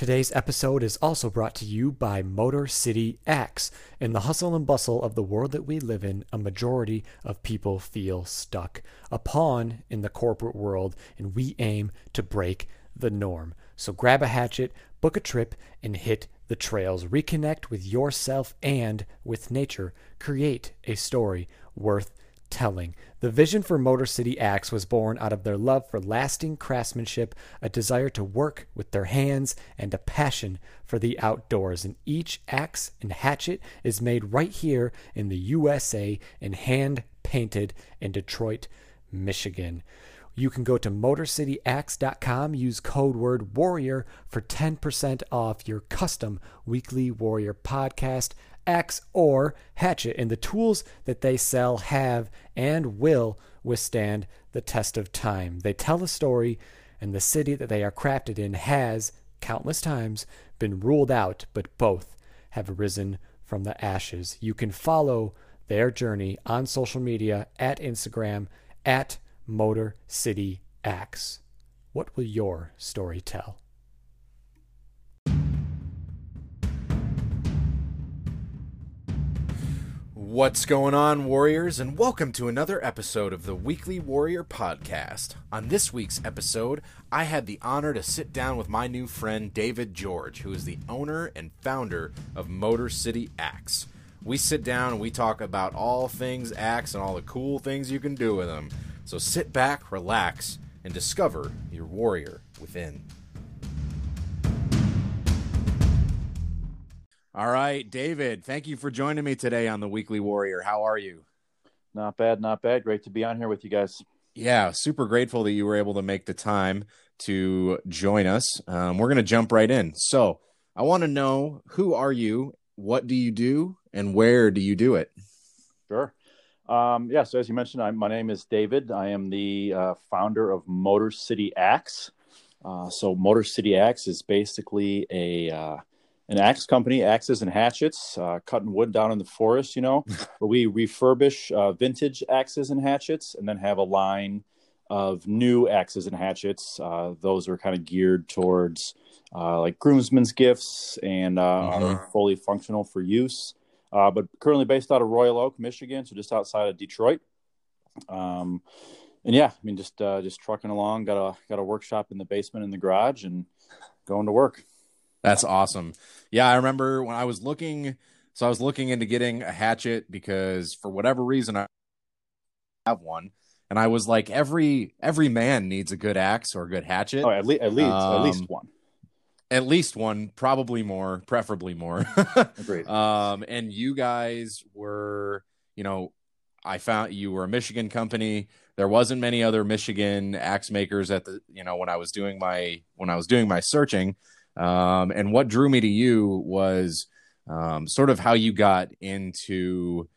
Today's episode is also brought to you by Motor City Axe. In the hustle and bustle of the world that we live in, a majority of people feel stuck, a pawn in the corporate world, and we aim to break the norm. So grab a hatchet, book a trip, and hit the trails. Reconnect with yourself and with nature. Create a story worth telling. The vision for Motor City Axe was born out of their love for lasting craftsmanship, a desire to work with their hands, and a passion for the outdoors. And each axe and hatchet is made right here in the USA and hand painted in Detroit, Michigan. You can go to MotorCityAxe.com, use code word warrior for 10% off your custom weekly warrior podcast axe, or hatchet, and the tools that they sell have and will withstand the test of time. They tell a story, and the city that they are crafted in has, countless times, been ruled out, but both have arisen from the ashes. You can follow their journey on social media at Instagram at Motor City Axe. What will your story tell? What's going on, Warriors, and welcome to another episode of the Weekly Warrior Podcast. On this week's episode, I had the honor to sit down with my new friend David George, who is the owner and founder of Motor City Axe. We sit down and we talk about all things axe and all the cool things you can do with them. So sit back, relax, and discover your warrior within. All right, David, thank you for joining me today on the Weekly Warrior. How are you? Not bad, not bad. Great to be on here with you guys. Yeah, super grateful that you were able to make the time to join us. Um, we're going to jump right in. So, I want to know who are you, what do you do, and where do you do it? Sure. Um, yeah, so as you mentioned, I'm, my name is David. I am the uh, founder of Motor City Axe. Uh, so, Motor City Axe is basically a uh, an axe company, axes and hatchets, uh, cutting wood down in the forest, you know, where we refurbish uh, vintage axes and hatchets and then have a line of new axes and hatchets. Uh, those are kind of geared towards uh, like groomsmen's gifts and mm-hmm. are fully functional for use. Uh, but currently based out of Royal Oak, Michigan, so just outside of Detroit. Um, and yeah, I mean, just just trucking along. Got a got a workshop in the basement in the garage and going to work. That's awesome. Yeah, I remember when I was looking. So I was looking into getting a hatchet because for whatever reason I have one, and I was like, every every man needs a good axe or a good hatchet. Oh, at least at least um, at least one. At least one, probably more, preferably more. Agreed. Um, and you guys were, you know, I found you were a Michigan company. There wasn't many other Michigan axe makers at the, you know, when I was doing my when I was doing my searching. Um, and what drew me to you was um, sort of how you got into,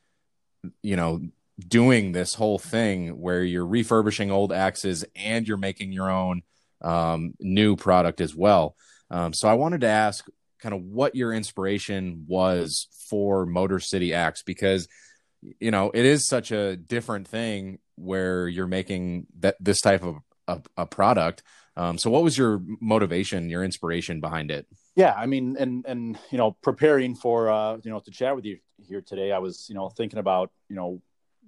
you know, doing this whole thing where you're refurbishing old axes and you're making your own um, new product as well. Um, so I wanted to ask kind of what your inspiration was for Motor City Axe because you know it is such a different thing where you're making that this type of a, a product. Um, so what was your motivation, your inspiration behind it? Yeah, I mean, and and you know, preparing for uh, you know to chat with you here today, I was you know thinking about you know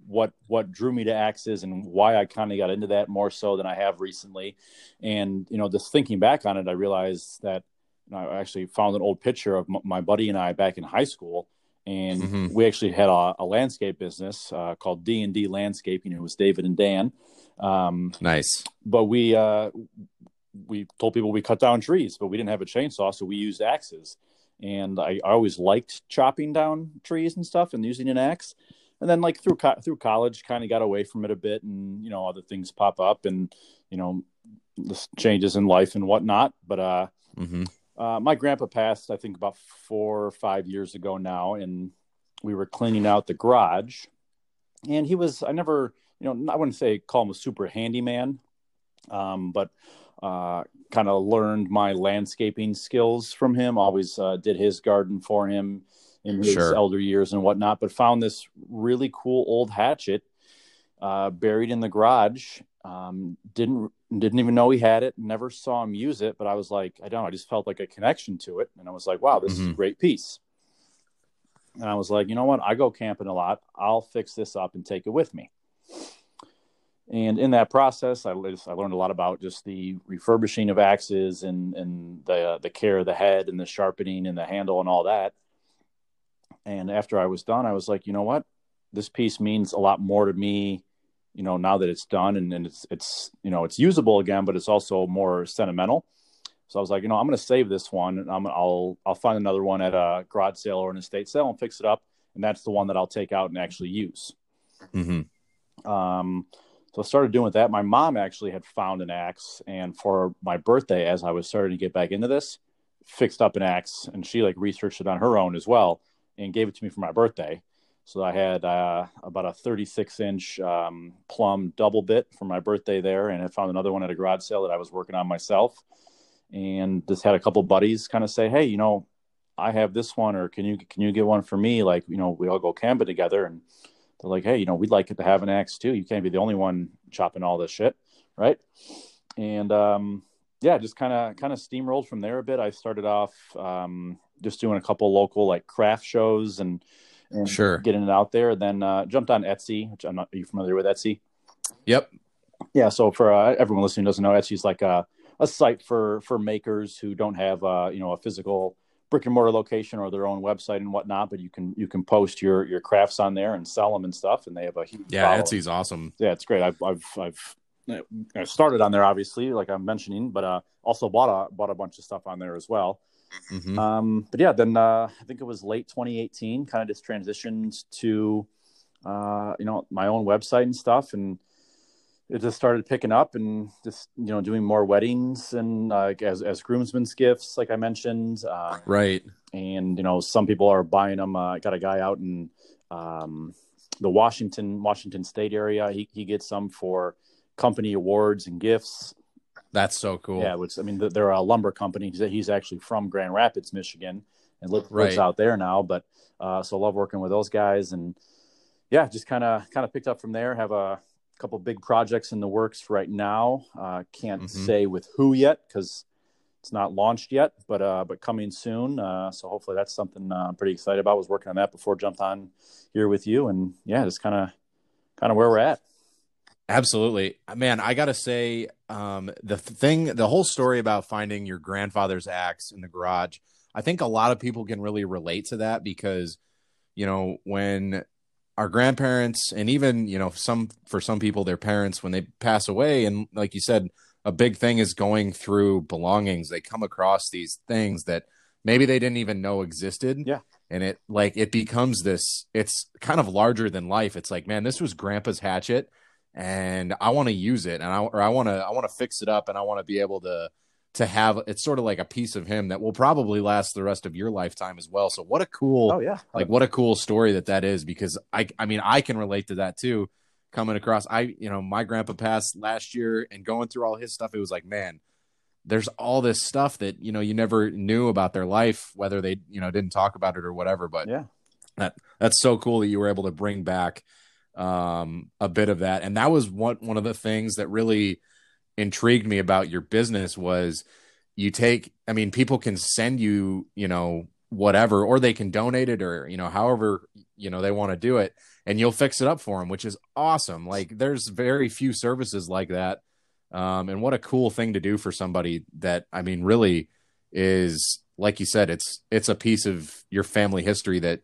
what what drew me to axes and why I kind of got into that more so than I have recently. And you know, just thinking back on it, I realized that you know, I actually found an old picture of m- my buddy and I back in high school, and mm-hmm. we actually had a, a landscape business uh, called D and D Landscaping. It was David and Dan. Um, nice, but we uh, we told people we cut down trees, but we didn't have a chainsaw, so we used axes. And I, I always liked chopping down trees and stuff and using an axe and then like through co- through college kind of got away from it a bit and you know other things pop up and you know changes in life and whatnot but uh, mm-hmm. uh, my grandpa passed i think about four or five years ago now and we were cleaning out the garage and he was i never you know i wouldn't say call him a super handyman um, but uh, kind of learned my landscaping skills from him always uh, did his garden for him in his sure. elder years and whatnot, but found this really cool old hatchet uh, buried in the garage. Um, didn't didn't even know he had it. Never saw him use it, but I was like, I don't know. I just felt like a connection to it, and I was like, wow, this mm-hmm. is a great piece. And I was like, you know what? I go camping a lot. I'll fix this up and take it with me. And in that process, I, I learned a lot about just the refurbishing of axes and and the uh, the care of the head and the sharpening and the handle and all that. And after I was done, I was like, you know what? This piece means a lot more to me, you know, now that it's done and, and it's it's you know it's usable again, but it's also more sentimental. So I was like, you know, I'm going to save this one, and I'm, I'll I'll find another one at a garage sale or an estate sale and fix it up, and that's the one that I'll take out and actually use. Mm-hmm. Um, so I started doing that. My mom actually had found an axe, and for my birthday, as I was starting to get back into this, fixed up an axe, and she like researched it on her own as well and gave it to me for my birthday. So I had uh, about a 36 inch um, plumb double bit for my birthday there, and I found another one at a garage sale that I was working on myself, and just had a couple buddies kind of say, "Hey, you know, I have this one, or can you can you get one for me? Like, you know, we all go camping together, and they're like, hey, you know, we'd like it to have an axe too. You can't be the only one chopping all this shit, right? And um, yeah, just kind of kind of steamrolled from there a bit. I started off um, just doing a couple local like craft shows and, and sure getting it out there. Then uh, jumped on Etsy, which I'm not. Are you familiar with Etsy? Yep. Yeah. So for uh, everyone listening doesn't know, Etsy's like a a site for for makers who don't have uh, you know a physical brick and mortar location or their own website and whatnot, but you can you can post your your crafts on there and sell them and stuff, and they have a huge yeah. Following. Etsy's awesome. Yeah, it's great. I've I've I've I started on there obviously, like I'm mentioning, but uh, also bought a bought a bunch of stuff on there as well. Mm-hmm. Um, but yeah, then uh, I think it was late 2018, kind of just transitioned to, uh, you know, my own website and stuff. And it just started picking up and just, you know, doing more weddings and uh, as, as groomsmen's gifts, like I mentioned. Uh, right. And, you know, some people are buying them. Uh, I got a guy out in um, the Washington, Washington state area. He, he gets some for company awards and gifts. That's so cool. Yeah, which I mean, they're a lumber company. He's actually from Grand Rapids, Michigan, and lives, right. out there now. But uh, so love working with those guys, and yeah, just kind of kind of picked up from there. Have a couple big projects in the works right now. Uh, can't mm-hmm. say with who yet because it's not launched yet, but uh, but coming soon. Uh, so hopefully that's something uh, I'm pretty excited about. I was working on that before jumped on here with you, and yeah, just kind of kind of where we're at. Absolutely, man. I gotta say, um, the thing, the whole story about finding your grandfather's axe in the garage. I think a lot of people can really relate to that because, you know, when our grandparents and even you know some for some people their parents when they pass away and like you said a big thing is going through belongings. They come across these things that maybe they didn't even know existed. Yeah. And it like it becomes this it's kind of larger than life. It's like man this was grandpa's hatchet and I want to use it and I or I want to I want to fix it up and I want to be able to to have it's sort of like a piece of him that will probably last the rest of your lifetime as well. So what a cool oh yeah like what a cool story that that is because I I mean I can relate to that too coming across I you know my grandpa passed last year and going through all his stuff it was like man there's all this stuff that you know you never knew about their life, whether they you know didn't talk about it or whatever. But yeah, that that's so cool that you were able to bring back um, a bit of that, and that was one one of the things that really intrigued me about your business was you take. I mean, people can send you you know whatever, or they can donate it, or you know however you know they want to do it, and you'll fix it up for them, which is awesome. Like there's very few services like that um, and what a cool thing to do for somebody that I mean, really is like you said, it's it's a piece of your family history that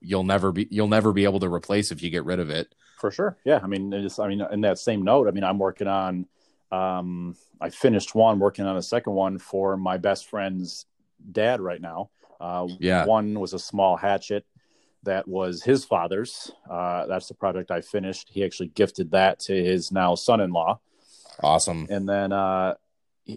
you'll never be you'll never be able to replace if you get rid of it. For sure, yeah. I mean, just I mean, in that same note, I mean, I'm working on. Um, I finished one, working on a second one for my best friend's dad right now. Uh, yeah, one was a small hatchet that was his father's. Uh, that's the project I finished. He actually gifted that to his now son-in-law. Awesome. And then uh,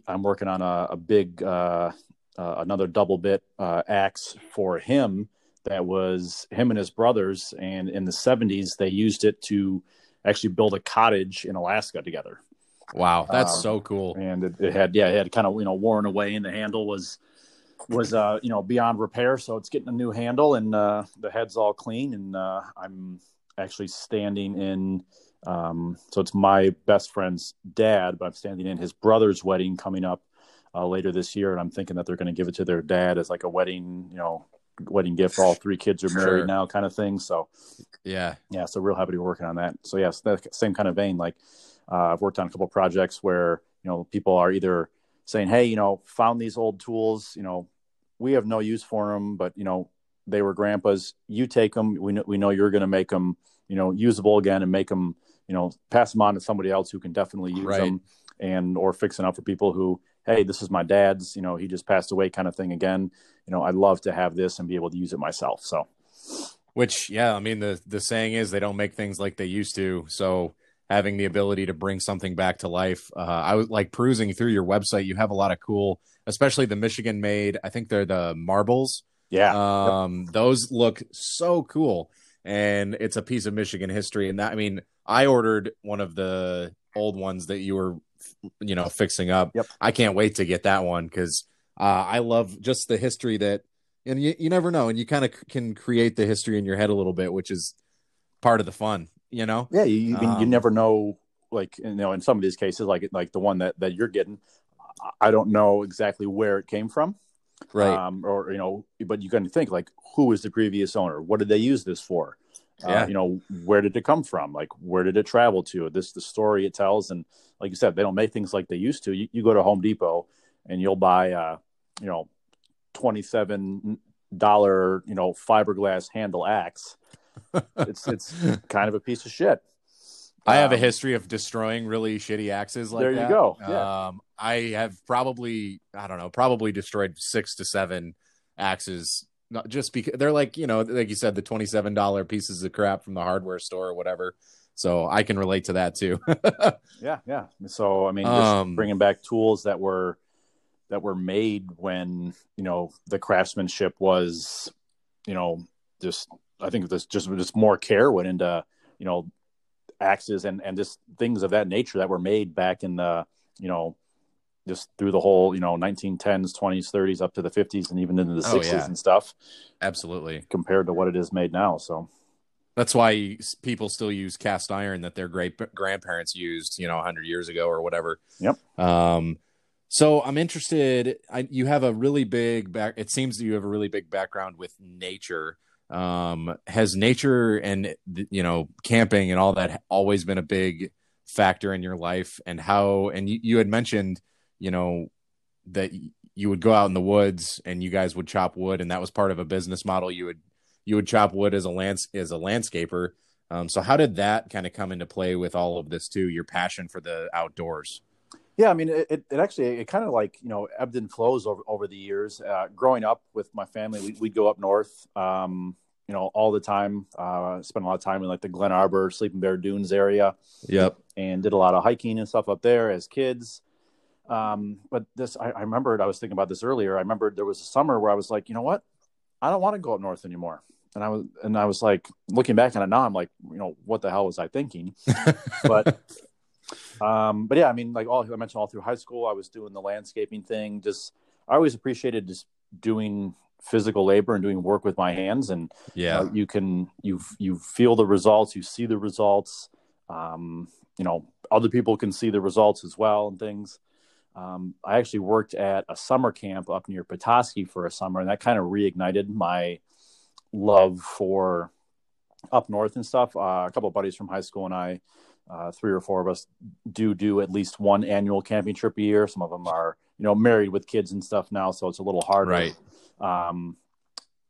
I'm working on a, a big, uh, uh, another double bit uh, axe for him that was him and his brothers. And in the 70s, they used it to actually build a cottage in Alaska together. Wow, that's um, so cool. And it, it, had, yeah, it had kind of you know worn away, and the handle was was uh you know beyond repair, so it's getting a new handle, and uh, the head's all clean, and uh, I'm actually standing in um, so it's my best friend's dad, but I'm standing in his brother's wedding coming up uh, later this year, and I'm thinking that they're going to give it to their dad as like a wedding, you know, wedding gift. All three kids are married sure. now, kind of thing. So yeah, yeah. So real happy to be working on that. So yes, that same kind of vein. Like uh, I've worked on a couple projects where you know people are either saying, hey, you know, found these old tools, you know, we have no use for them, but you know, they were grandpa's. You take them. We know we know you're going to make them, you know, usable again and make them you know pass them on to somebody else who can definitely use right. them and or fixing up for people who hey this is my dad's you know he just passed away kind of thing again you know i'd love to have this and be able to use it myself so which yeah i mean the the saying is they don't make things like they used to so having the ability to bring something back to life uh, i was like perusing through your website you have a lot of cool especially the michigan made i think they're the marbles yeah um yep. those look so cool and it's a piece of michigan history and that i mean I ordered one of the old ones that you were, you know, fixing up. Yep. I can't wait to get that one because uh, I love just the history that, and you, you never know, and you kind of can create the history in your head a little bit, which is part of the fun, you know. Yeah, you, um, you never know, like you know, in some of these cases, like like the one that that you're getting, I don't know exactly where it came from, right? Um, or you know, but you can think like, who was the previous owner? What did they use this for? Uh, yeah. Uh, you know, where did it come from? Like, where did it travel to? This the story it tells, and like you said, they don't make things like they used to. You, you go to Home Depot and you'll buy, uh, you know, twenty seven dollar, you know, fiberglass handle axe. It's it's kind of a piece of shit. I have a um, history of destroying really shitty axes like there you that. go. Yeah. Um, I have probably I don't know, probably destroyed six to seven axes not just because they're like you know like you said the twenty seven dollar pieces of crap from the hardware store or whatever. So I can relate to that too. yeah, yeah. So I mean, um, bringing back tools that were that were made when you know the craftsmanship was, you know, just I think this just just more care went into you know axes and and just things of that nature that were made back in the you know just through the whole, you know, 1910s, 20s, 30s, up to the 50s, and even into the oh, 60s yeah. and stuff. Absolutely. Compared to what it is made now. So that's why people still use cast iron that their great grandparents used, you know, 100 years ago or whatever. Yep. Um, so I'm interested. I, you have a really big back. It seems that you have a really big background with nature. Um, has nature and you know camping and all that always been a big factor in your life? And how? And you, you had mentioned you know, that you would go out in the woods and you guys would chop wood, and that was part of a business model. You would you would chop wood as a lands as a landscaper. Um, so how did that kind of come into play with all of this too? Your passion for the outdoors. Yeah, I mean, it, it actually it kind of like you know ebbed and flows over over the years. Uh, growing up with my family, we, would go up north, um, you know, all the time. Uh, spent a lot of time in like the Glen Arbor, Sleeping Bear Dunes area. Yep, and did a lot of hiking and stuff up there as kids. Um, but this, I, I remembered, I was thinking about this earlier. I remembered there was a summer where I was like, you know what? I don't want to go up north anymore. And I was, and I was like, looking back on it now, I'm like, you know, what the hell was I thinking? but Um, but yeah, I mean, like all I mentioned, all through high school, I was doing the landscaping thing. Just I always appreciated just doing physical labor and doing work with my hands. And Yeah. uh, you can you you feel the results, you see the results. Um, you know, other people can see the results as well and things. Um, I actually worked at a summer camp up near Petoskey for a summer, and that kind of reignited my love for up north and stuff. Uh, a couple of buddies from high school and I, uh, three or four of us, do do at least one annual camping trip a year. Some of them are, you know, married with kids and stuff now, so it's a little harder. Right. Um,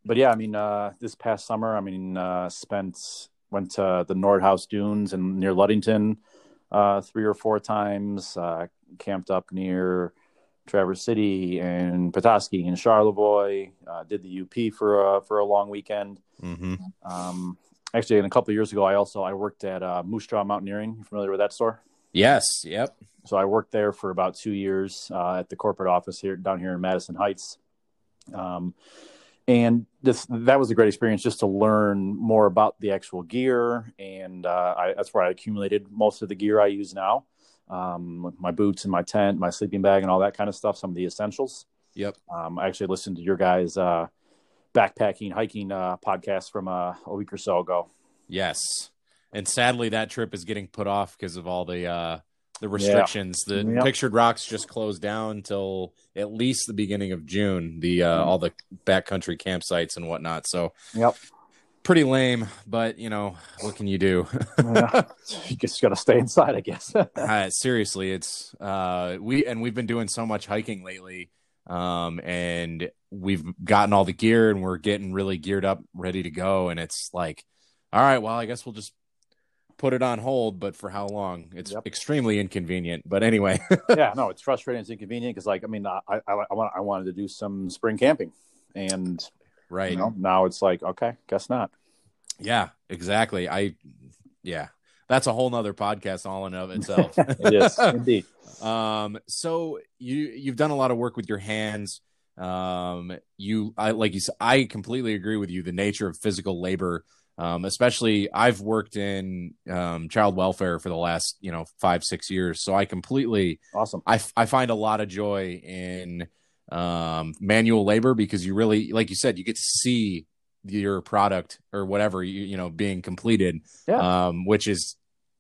but yeah, I mean, uh, this past summer, I mean, uh, spent went to the Nordhouse Dunes and near Ludington uh, three or four times. Uh, camped up near Traverse City and Petoskey and Charlevoix. Uh, did the UP for a, for a long weekend. Mm-hmm. Um, actually, in a couple of years ago, I also I worked at uh, Moosejaw Mountaineering. You familiar with that store? Yes. Yep. So I worked there for about two years uh, at the corporate office here down here in Madison Heights. Um, and this that was a great experience just to learn more about the actual gear, and uh, I, that's where I accumulated most of the gear I use now. Um, my boots and my tent, my sleeping bag, and all that kind of stuff. Some of the essentials. Yep. Um, I actually listened to your guys' uh, backpacking hiking uh, podcast from uh, a week or so ago. Yes. And sadly, that trip is getting put off because of all the uh, the restrictions. The Yep. Pictured Rocks just closed down until at least the beginning of June. The uh, Mhm. all the backcountry campsites and whatnot. So Yep. pretty lame, but you know what can you do? Yeah. you just got to stay inside, I guess. uh, seriously, it's uh, we and we've been doing so much hiking lately, um, and we've gotten all the gear and we're getting really geared up, ready to go. And it's like, all right, well, I guess we'll just put it on hold, but for how long? It's Yep. extremely inconvenient. But anyway, yeah, no, it's frustrating. It's inconvenient because, like, I mean, I, I, I, want, I wanted to do some spring camping, and right? you know, now it's like, okay, guess not. Yeah, exactly. I, yeah, that's a whole nother podcast all in of itself. yes, indeed. Um, so you you've done a lot of work with your hands. Um, you I like you said, I completely agree with you. The nature of physical labor, um, especially I've worked in um, child welfare for the last you know five six years, so I completely Awesome. I I find a lot of joy in um manual labor because you really like you said you get to see your product or whatever you you know being completed Yeah. um which is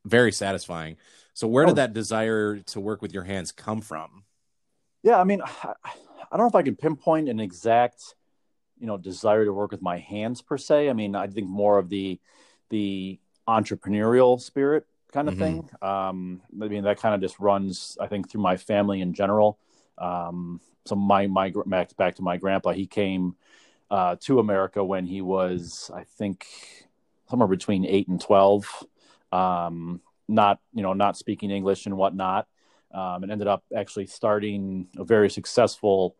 very satisfying so where Oh. did that desire to work with your hands come from Yeah, I mean, I, I don't know if I can pinpoint an exact, you know, desire to work with my hands per se. I mean, I think more of the the entrepreneurial spirit kind of Mhm. thing. Um, I mean, that kind of just runs, I think, through my family in general. Um, so my my back back to my grandpa, he came uh, to America when he was, I think, somewhere between eight and twelve. Um, not you know, not speaking English and whatnot um, and ended up actually starting a very successful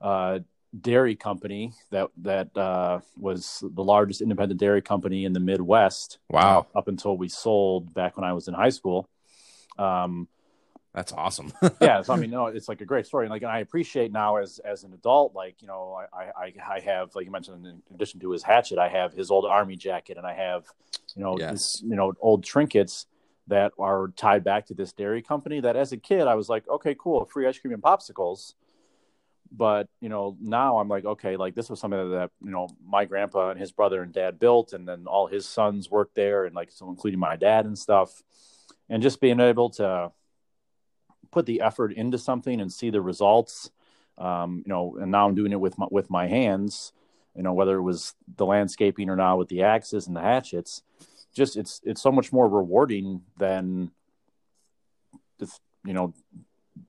uh, dairy company that that uh, was the largest independent dairy company in the Midwest. Wow. up until we sold back when I was in high school. Um, that's awesome yeah, so I mean, no, it's like a great story. And like, I appreciate now as as an adult, like you know, I I I have like you mentioned, in addition to his hatchet, I have his old army jacket, and I have you know, Yes. this, you know, old trinkets that are tied back to this dairy company. That as a kid, I was like, okay, cool, free ice cream and popsicles. But you know, now I'm like, okay, like this was something that you know my grandpa and his brother and dad built, and then all his sons worked there, and like so including my dad and stuff, and just being able to put the effort into something and see the results. Um, you know, and now I'm doing it with my with my hands. You know, whether it was the landscaping or now with the axes and the hatchets, just it's it's so much more rewarding than just you know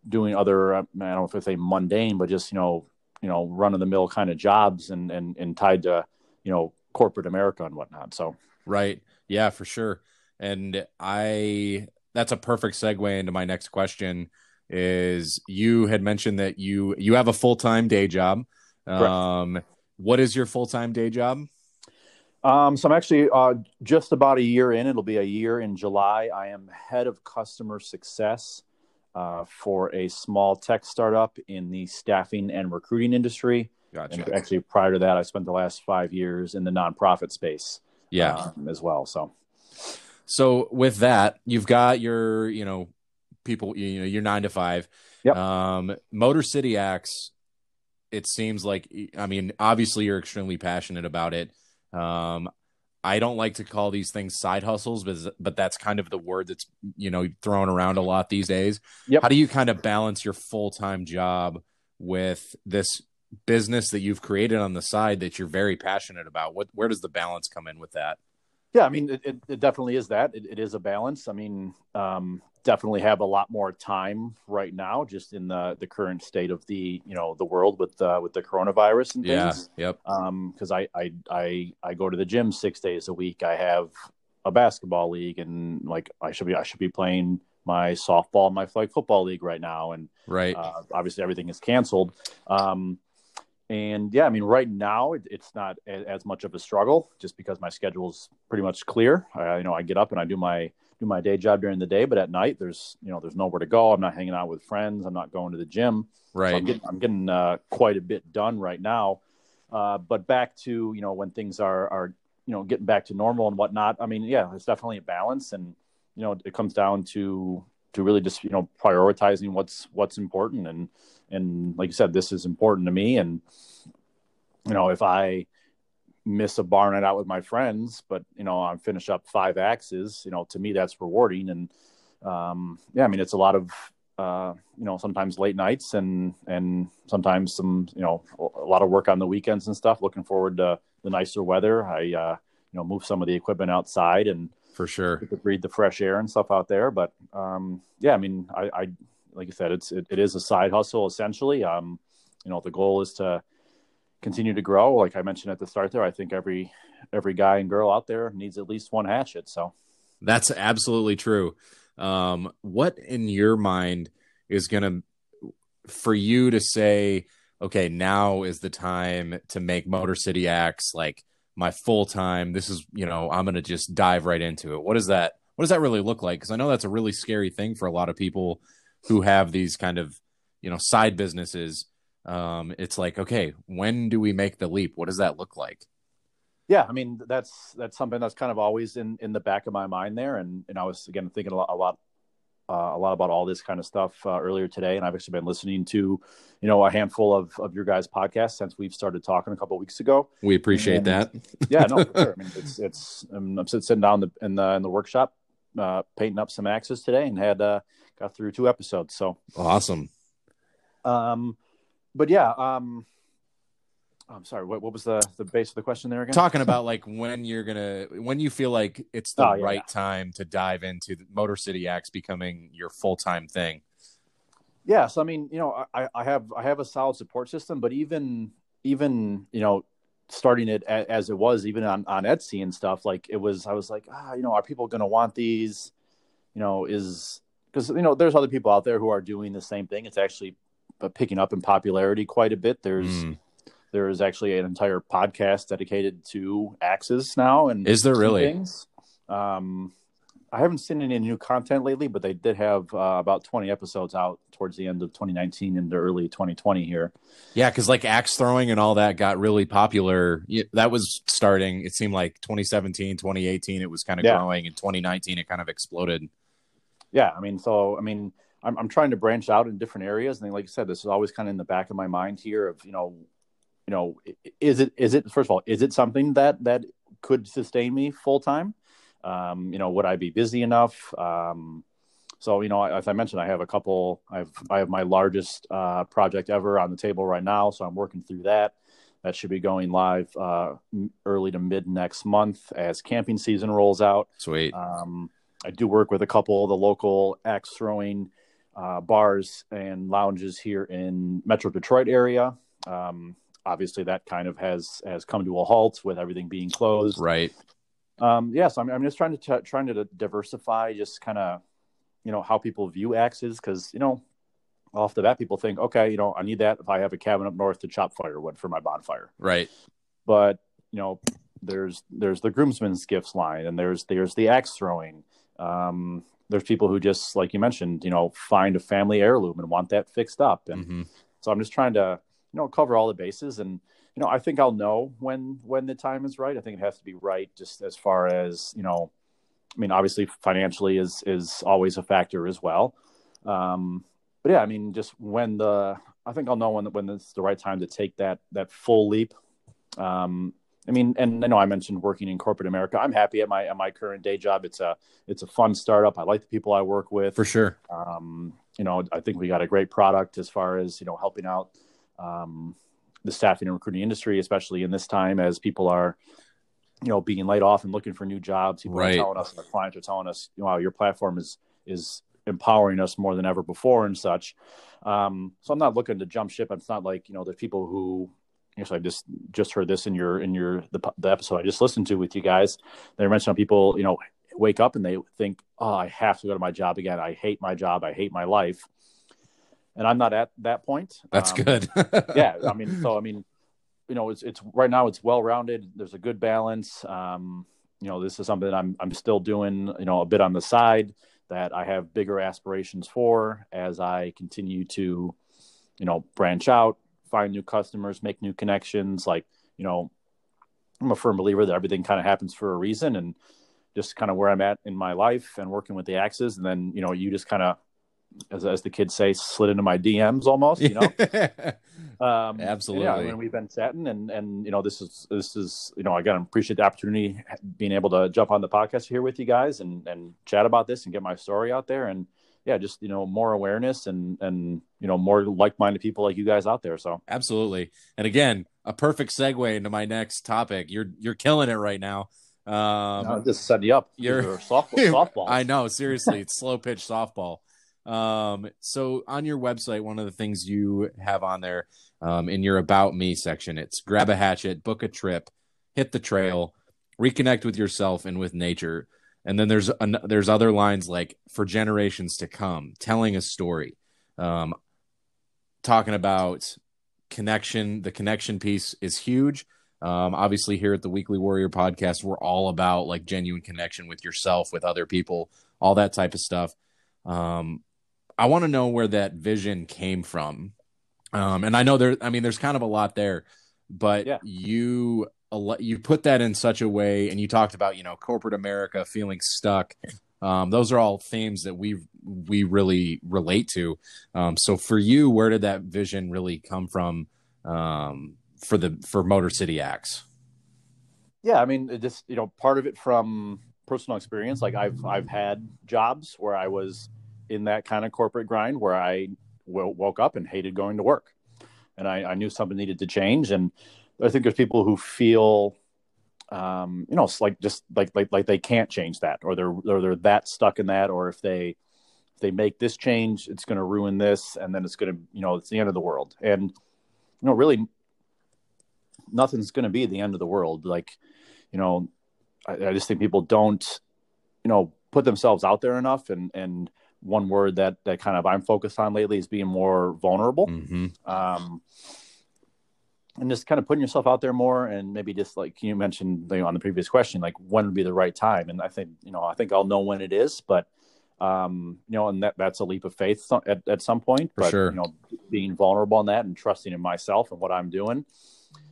doing other I don't know if I say mundane, but just you know you know run of the mill kind of jobs and and and tied to you know corporate America and whatnot. So Right. Yeah, for sure. And I that's a perfect segue into my next question is you had mentioned that you you have a full-time day job. Um what is your full-time day job? Um, so I'm actually uh, just about a year in. It'll be a year in July. I am head of customer success uh, for a small tech startup in the staffing and recruiting industry. Gotcha. And actually, prior to that, I spent the last five years in the nonprofit space. Yeah. um, as well. So So with that, you've got your, you know, people, you know, you're nine to five. Yep. Um, Motor City Axe, It seems like, I mean, obviously you're extremely passionate about it. Um, I don't like to call these things side hustles, but but that's kind of the word that's you know thrown around a lot these days. Yep. How do you kind of balance your full time job with this business that you've created on the side that you're very passionate about? What where does the balance come in with that? Yeah, I mean, it, it, it definitely is that. It, it is a balance. I mean, um, definitely have a lot more time right now, just in the the current state of the you know the world with uh, with the coronavirus and things. Yeah. Yep. Um, because I, I I I go to the gym six days a week. I have a basketball league, and like I should be I should be playing my softball, my flag football league right now, and Right. uh, obviously everything is canceled. Um, and yeah, I mean, right now it, it's not a, as much of a struggle just because my schedule's pretty much clear. I, you know, I get up and I do my do my day job during the day, but at night there's you know there's nowhere to go. I'm not hanging out with friends. I'm not going to the gym. So right. I'm getting I'm getting uh, quite a bit done right now. Uh, but back to you know when things are are you know getting back to normal and whatnot. I mean, yeah, it's definitely a balance, and you know it comes down to to really just you know prioritizing what's what's important and and like you said, this is important to me, and you know if I miss a bar night out with my friends, but you know I finish up five axes, you know to me that's rewarding, and um, yeah, I mean it's a lot of uh, you know sometimes late nights and and sometimes some you know a lot of work on the weekends and stuff. Looking forward to the nicer weather. I uh, you know move some of the equipment outside and For sure. we could breathe the fresh air and stuff out there. But um, yeah, I mean, I, I like I said, it's it, it is a side hustle essentially. Um, you know, the goal is to continue to grow. Like I mentioned at the start there, I think every every guy and girl out there needs at least one hatchet. So That's absolutely true. Um, what in your mind is going to, for you to say, okay, now is the time to make Motor City Axe like my full time? This is, you know, I'm going to just dive right into it. What does that, what does that really look like? Because I know that's a really scary thing for a lot of people who have these kind of, you know, side businesses. Um, it's like, okay, when do we make the leap? What does that look like? yeah, I mean that's that's something that's kind of always in in the back of my mind there, and and I was again thinking a lot a lot, uh, a lot about all this kind of stuff uh, earlier today, and I've actually been listening to, you know, a handful of of your guys' podcasts since we've started talking a couple of weeks ago. We appreciate And- that. Yeah, no, for sure. I mean, it's it's I'm sitting down the, in the in the workshop, uh, painting up some axes today, and had uh, got through two episodes. So, Awesome. um, but yeah, um, I'm sorry. What, what was the the base of the question there again? talking about like when you're gonna when you feel like it's the Oh, yeah, right yeah. time to dive into the Motor City Axe becoming your full time thing. Yeah, so I mean, you know, I, I have I have a solid support system, but even even you know, starting it a- as it was, even on on Etsy and stuff, like it was, I was like, ah, you know, are people going to want these? You know, is because you know, there's other people out there who are doing the same thing. It's actually uh, picking up in popularity quite a bit. There's Mm. There is actually an entire podcast dedicated to axes now, and Is there really? things. Um, I haven't seen any new content lately, but they did have uh, about 20 episodes out towards the end of 2019 into early 2020 here. Yeah, because like axe throwing and all that got really popular. That was starting. It seemed like 2017, 2018. It was kind of Yeah. growing. In 2019, it kind of exploded. Yeah, I mean, so I mean, I'm I'm trying to branch out in different areas, and like I said, this is always kind of in the back of my mind here of you know, you know, is it is it first of all, is it something that that could sustain me full time? Um, you know, would I be busy enough? Um, so you know, as I mentioned, I have a couple. I have I have my largest uh, project ever on the table right now, so I'm working through that. That should be going live uh, early to mid next month as camping season rolls out. Sweet. Um, I do work with a couple of the local axe throwing uh, bars and lounges here in Metro Detroit area. Um, obviously, that kind of has has come to a halt with everything being closed. right. Um, yes, I'm, I'm just trying to t- trying to diversify, just kind of you know how people view axes because you know off the bat people think okay you know I need that if I have a cabin up north to chop firewood for my bonfire Right. but you know there's there's the groomsmen's gifts line and there's there's the axe throwing um there's people who just like you mentioned you know find a family heirloom and want that fixed up and hmm so i'm just trying to you know cover all the bases and you know i think i'll know when when the time is right i think it has to be right just as far as you know i mean obviously financially is is always a factor as well Um, but yeah, I mean, just when the I think I'll know when when it's the right time to take that that full leap. Um, I mean, and I know I mentioned working in corporate America. I'm happy at my at my current day job. It's a it's a fun startup. I like the people I work with. For sure. Um, you know, I think we got a great product as far as you know helping out um, the staffing and recruiting industry, especially in this time as people are, you know, being laid off and looking for new jobs. People Right. are telling us, and our clients are telling us, you know, wow, your platform is is empowering us more than ever before and such. Um, so I'm not looking to jump ship. It's not like you know, there's people who. Actually, I just just heard this in your in your the, the episode I just listened to with you guys. They mentioned people, you know, wake up and they think, "Oh, I have to go to my job again. I hate my job. I hate my life." And I'm not at that point. That's Um, good. yeah i mean so i mean you know it's it's right now it's well rounded there's a good balance um you know this is something that i'm i'm still doing you know a bit on the side that i have bigger aspirations for as i continue to you know branch out find new customers make new connections like you know i'm a firm believer that everything kind of happens for a reason and just kind of where i'm at in my life and working with the axes and then you know you just kind of as, as the kids say slid into my dms almost you know um, Absolutely. Yeah, I mean, we've been chatting, and and you know, this is this is you know, again, I appreciate the opportunity being able to jump on the podcast here with you guys and and chat about this and get my story out there, and yeah, just you know, more awareness and and you know, more like minded people like you guys out there. So Absolutely. And again, a perfect segue into my next topic. You're you're killing it right now. Um, I'll just set you up. you're- You're softball. softball. I know, seriously, it's slow pitch softball. Um, so on your website, one of the things you have on there um, in your about me section, it's grab a hatchet, book a trip, hit the trail, reconnect with yourself and with nature. And then there's an, there's other lines like for generations to come, telling a story, um, talking about connection. The connection piece is huge. Um, obviously, here at the Weekly Warrior podcast, we're all about like genuine connection with yourself, with other people, all that type of stuff. Um, I want to know where that vision came from. Um, and I know there, I mean, there's kind of a lot there, but Yeah. you you put that in such a way, and you talked about you know corporate America feeling stuck. Um, those are all themes that we we really relate to. Um, so for you, where did that vision really come from um, for the for Motor City Axe? yeah i mean just you know part of it from personal experience like i've i've had jobs where i was in that kind of corporate grind where i w- woke up and hated going to work. And I, I knew something needed to change. And i think there's people who feel um, you know it's like just like, like like they can't change that or they're or they're that stuck in that or if they if they make this change it's going to ruin this and then it's going to you know it's the end of the world. And you know really nothing's going to be the end of the world. Like you know I, I just think people don't you know put themselves out there enough and and one word that that kind of i'm focused on lately is being more vulnerable Mm-hmm. um and just kind of putting yourself out there more and maybe just like you mentioned you know, on the previous question like when would be the right time and i think you know i think i'll know when it is but um you know and that that's a leap of faith at, at some point For but sure. you know being vulnerable on that and trusting in myself and what i'm doing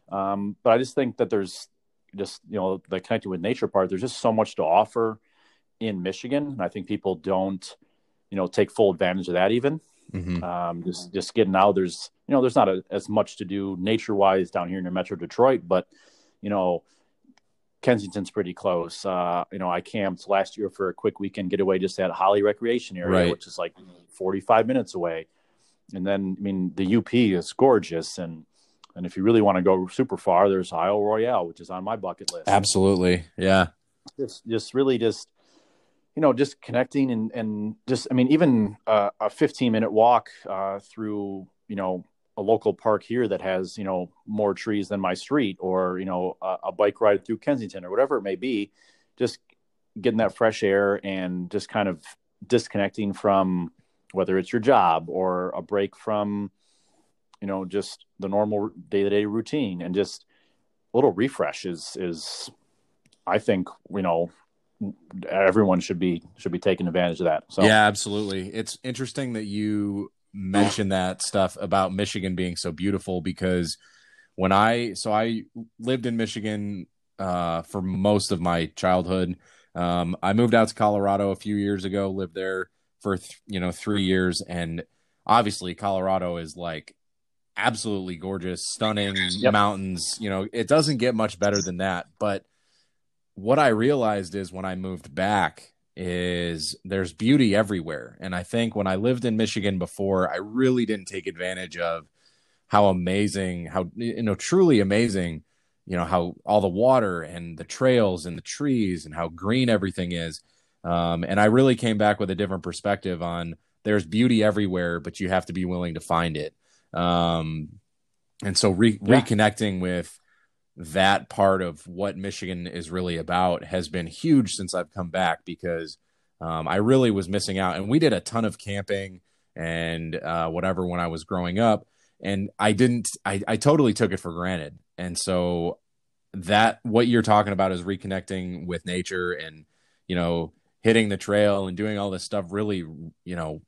um but i just think that there's just you know the connecting with nature part there's just so much to offer in michigan and i think people don't you know take full advantage of that even Mm-hmm. um, just just getting out. There's you know there's not a, as much to do nature wise down here in Metro Detroit, but you know Kensington's pretty close. Uh, you know I camped last year for a quick weekend getaway just at Holly Recreation Area, Right. which is like 45 minutes away. And then I mean the UP is gorgeous, and and if you really want to go super far, there's Isle Royale, which is on my bucket list Absolutely, yeah. just just really just you know just connecting and and just i mean even uh, a 15 minute walk uh, through you know a local park here that has you know more trees than my street or you know a, a bike ride through kensington or whatever it may be just getting that fresh air and just kind of disconnecting from whether it's your job or a break from you know just the normal day-to-day routine and just a little refresh is is i think you know everyone should be should be taking advantage of that so Yeah, absolutely. It's interesting that you mentioned that stuff about Michigan being so beautiful because when I so I lived in Michigan uh, for most of my childhood. Um, I moved out to Colorado a few years ago, lived there for th- you know three years, and obviously Colorado is like absolutely gorgeous, stunning yep. mountains. You know, it doesn't get much better than that. But what I realized is when I moved back is there's beauty everywhere. And I think when I lived in Michigan before, I really didn't take advantage of how amazing, how you know, truly amazing, you know, how all the water and the trails and the trees and how green everything is. Um, and I really came back with a different perspective on there's beauty everywhere, but you have to be willing to find it. Um, and so re- yeah. reconnecting with that part of what Michigan is really about has been huge since I've come back because um, I really was missing out. And we did a ton of camping and uh, whatever when I was growing up, and I didn't. I, I totally took it for granted. And so that what you're talking about is reconnecting with nature and you know hitting the trail and doing all this stuff really you know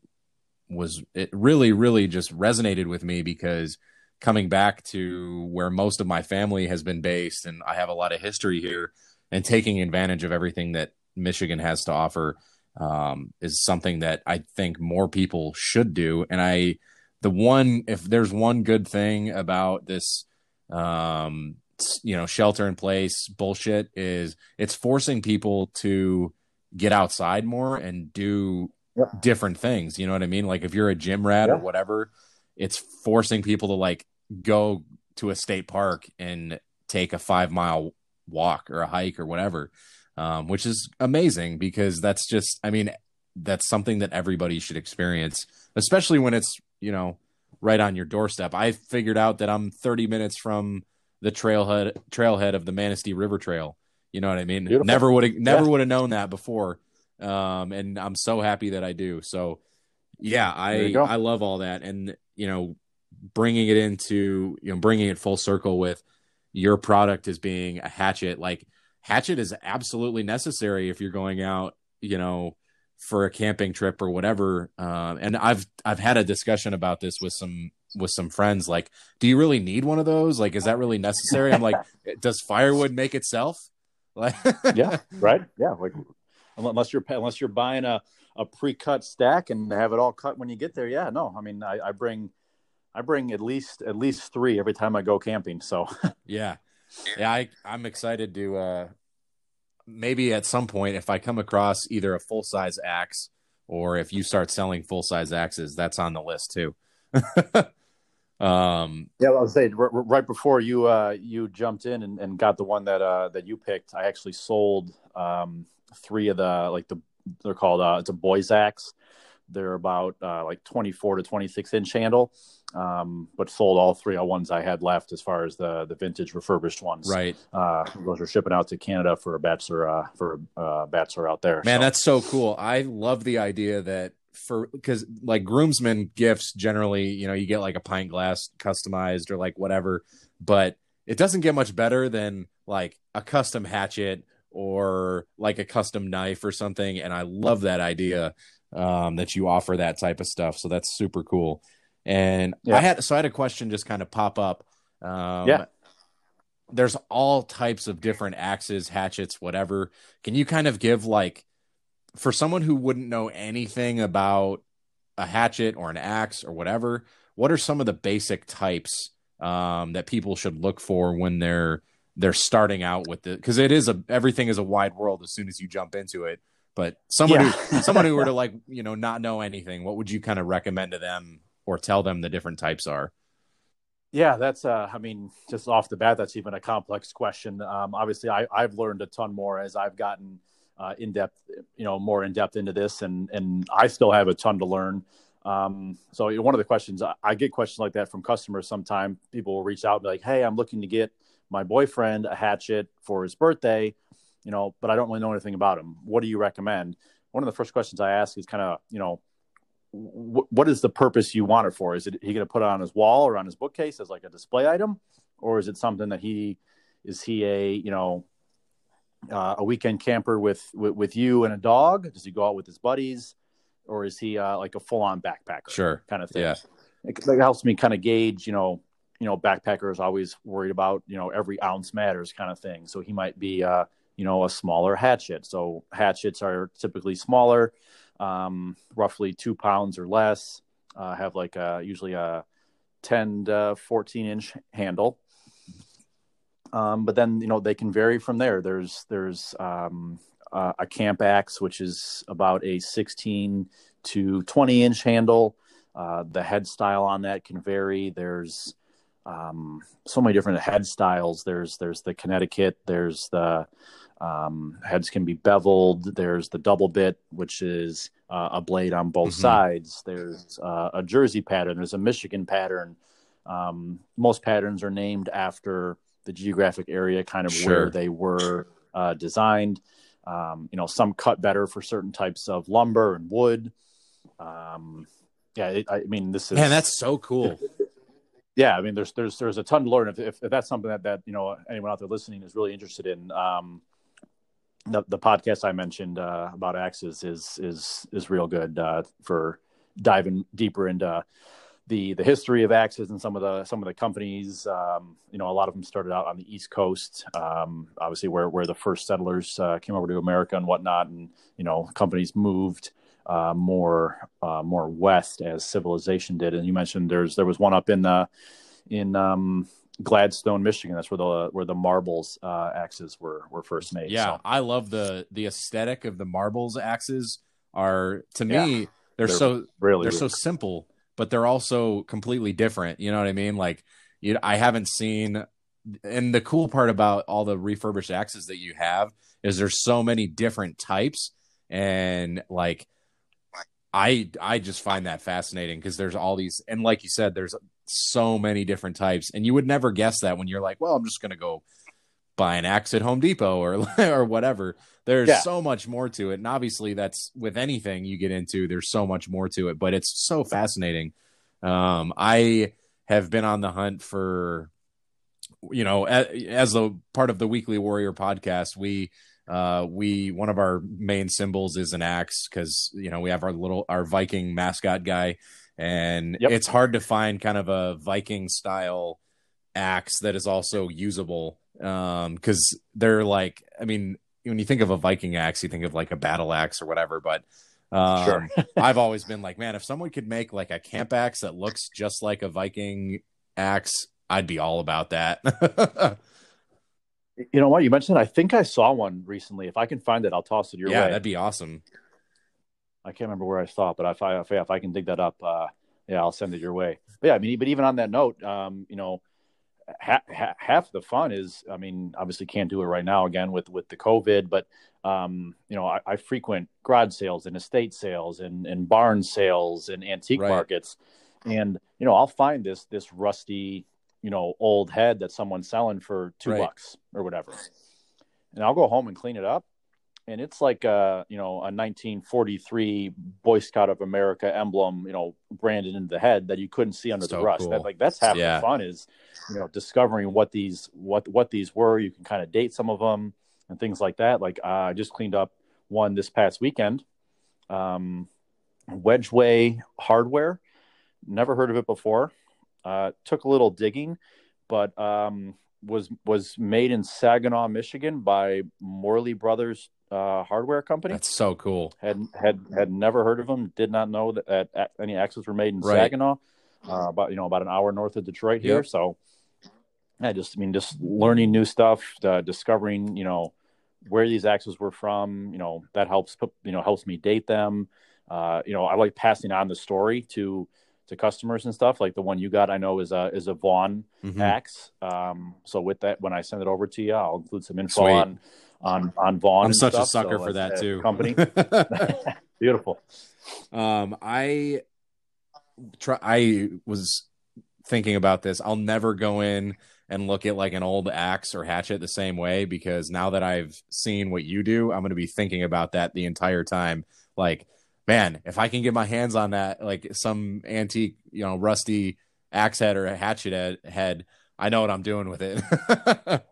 was it really really just resonated with me because coming back to where most of my family has been based and I have a lot of history here and taking advantage of everything that Michigan has to offer um, is something that I think more people should do. And I, the one, if there's one good thing about this, um, you know, shelter in place bullshit is it's forcing people to get outside more and do different things. You know what I mean? Like if you're a gym rat or whatever, it's forcing people to like go to a state park and take a five mile walk or a hike or whatever, um, which is amazing because that's just, I mean, that's something that everybody should experience, especially when it's, you know, right on your doorstep. I figured out that I'm 30 minutes from the trailhead trailhead of the Manistee River Trail. You know what I mean? Beautiful. Never would have never yeah. would have known that before. Um, and I'm so happy that I do. So yeah, I I love all that. And you know, bringing it into you know bringing it full circle with your product as being a hatchet. Like hatchet is absolutely necessary if you're going out you know for a camping trip or whatever. Um, and i've i've had a discussion about this with some with some friends. Like do you really need one of those? Like is that really necessary? I'm like does firewood make itself? Like yeah right? Yeah like unless you're unless you're buying a a pre-cut stack and have it all cut when you get there yeah no i mean i, I bring I bring at least at least three every time I go camping. So yeah, yeah, I I'm excited to uh, maybe at some point if I come across either a full size axe or if you start selling full size axes, that's on the list too. um, yeah, well, I was saying r- right before you uh, you jumped in and, and got the one that uh, that you picked, I actually sold um, three of the like the they're called uh, it's a boys axe they're about uh, like 24 to 26 inch handle, um, but sold all three of ones I had left as far as the the vintage refurbished ones. Right. Uh, those are shipping out to Canada for a bachelor uh, for a uh, bachelor out there. Man, so. that's so cool. I love the idea that for because like groomsmen gifts generally, you know, you get like a pint glass customized or like whatever, but it doesn't get much better than like a custom hatchet or like a custom knife or something. And I love that idea um, that you offer that type of stuff. So that's super cool. And yeah. I had so I had a question just kind of pop up. Um, yeah. There's all types of different axes, hatchets, whatever. Can you kind of give like for someone who wouldn't know anything about a hatchet or an axe or whatever, what are some of the basic types um, that people should look for when they're they're starting out with it? Because it is a everything is a wide world as soon as you jump into it. But someone yeah. who someone who were to like you know not know anything, what would you kind of recommend to them or tell them the different types are? Yeah, that's uh I mean, just off the bat, that's even a complex question. Um, obviously I, I've learned a ton more as I've gotten uh, in depth, you know, more in depth into this and and I still have a ton to learn. Um, so one of the questions I get questions like that from customers sometime people will reach out and be like, Hey, I'm looking to get my boyfriend a hatchet for his birthday you know, but I don't really know anything about him. What do you recommend? One of the first questions I ask is kind of, you know, what is the purpose you want it for? Is it he going to put it on his wall or on his bookcase as like a display item, or is it something that he is he a you know uh, a weekend camper with, with, with you and a dog? Does he go out with his buddies, or is he uh, like a full on backpacker? Sure, kind of thing. Yeah, it, it helps me kind of gauge. You know, you know, backpackers always worried about you know every ounce matters kind of thing. So he might be. Uh, you know, a smaller hatchet. So hatchets are typically smaller. um, roughly two pounds or less. Uh, have like a, usually a 10 to 14 inch handle. Um, but then you know they can vary from there. There's there's um, uh, a camp axe which is about a 16 to 20 inch handle. Uh, the head style on that can vary. There's um, so many different head styles. There's there's the Connecticut. There's the um, heads can be beveled. There's the double bit, which is uh, a blade on both mm-hmm. sides. There's uh, a Jersey pattern. There's a Michigan pattern. Um, most patterns are named after the geographic area, kind of sure. where they were uh, designed. Um, you know, some cut better for certain types of lumber and wood. Um, yeah, it, I mean, this is man, that's so cool. yeah, I mean, there's there's there's a ton to learn. If, if, if that's something that that you know anyone out there listening is really interested in, um, the the podcast I mentioned uh, about axes is is is real good uh, for diving deeper into the the history of axes and some of the some of the companies. Um, you know, a lot of them started out on the East Coast, um, obviously where where the first settlers uh, came over to America and whatnot, and you know, companies moved uh, more uh, more west as civilization did. And you mentioned there's there was one up in the in um, Gladstone, Michigan. That's where the where the Marble's uh, axes were were first made. Yeah, so. I love the the aesthetic of the Marble's axes. Are to me yeah, they're, they're, so really they're really so simple, but they're also completely different. You know what I mean? Like you, I haven't seen. And the cool part about all the refurbished axes that you have is there's so many different types, and like I I just find that fascinating because there's all these and like you said, there's so many different types, and you would never guess that when you're like, well, I'm just gonna go buy an axe at Home Depot or or whatever. There's yeah. so much more to it, and obviously that's with anything you get into. There's so much more to it, but it's so fascinating. Um, I have been on the hunt for, you know, as, as a part of the Weekly Warrior podcast, we uh, we one of our main symbols is an axe because you know we have our little our Viking mascot guy, and yep. it's hard to find kind of a Viking style axe that is also usable because um, they're like I mean when you think of a Viking axe, you think of like a battle axe or whatever, but um, sure. I've always been like, man, if someone could make like a camp axe that looks just like a Viking axe, I'd be all about that. You know what? You mentioned I think I saw one recently. If I can find it, I'll toss it your yeah, way. Yeah, that'd be awesome. I can't remember where I saw it, but if I if I, if I can dig that up, uh, yeah, I'll send it your way. But yeah, I mean, but even on that note, um, you know, ha- ha- half the fun is, I mean, obviously can't do it right now again with with the COVID, but um, you know, I, I frequent garage sales and estate sales and and barn sales and antique right. markets, and you know, I'll find this this rusty you know old head that someone's selling for two right. bucks or whatever. And i'll go home and clean it up. And it's like a you know a 1943 boy scout of america emblem you know branded into the head that you couldn't see under so the rust cool. that like that's half yeah. the fun is you know discovering what these what what these were. You can kind of date some of them and things like that. Like uh, i just cleaned up one this past weekend. Um wedgeway hardware. Never heard of it before uh, took a little digging, but um, was was made in Saginaw, Michigan, by Morley Brothers uh, Hardware Company. That's so cool. Had had had never heard of them. Did not know that, that any axes were made in right. Saginaw. Uh, about you know about an hour north of Detroit here. Yep. So, I just I mean just learning new stuff, uh, discovering you know where these axes were from. You know that helps you know helps me date them. Uh, you know I like passing on the story to to customers and stuff. Like the one you got, I know is a is a Vaughan mm-hmm. axe. Um, so with that, when I send it over to you, I'll include some info Sweet. on on on Vaughan. I'm such stuff, a sucker so for that too. Company, beautiful. Um, I try. I was thinking about this. I'll never go in and look at like an old axe or hatchet the same way because now that I've seen what you do, I'm going to be thinking about that the entire time. Like man, if I can get my hands on that, like some antique, you know, rusty axe head or a hatchet head, I know what I'm doing with it.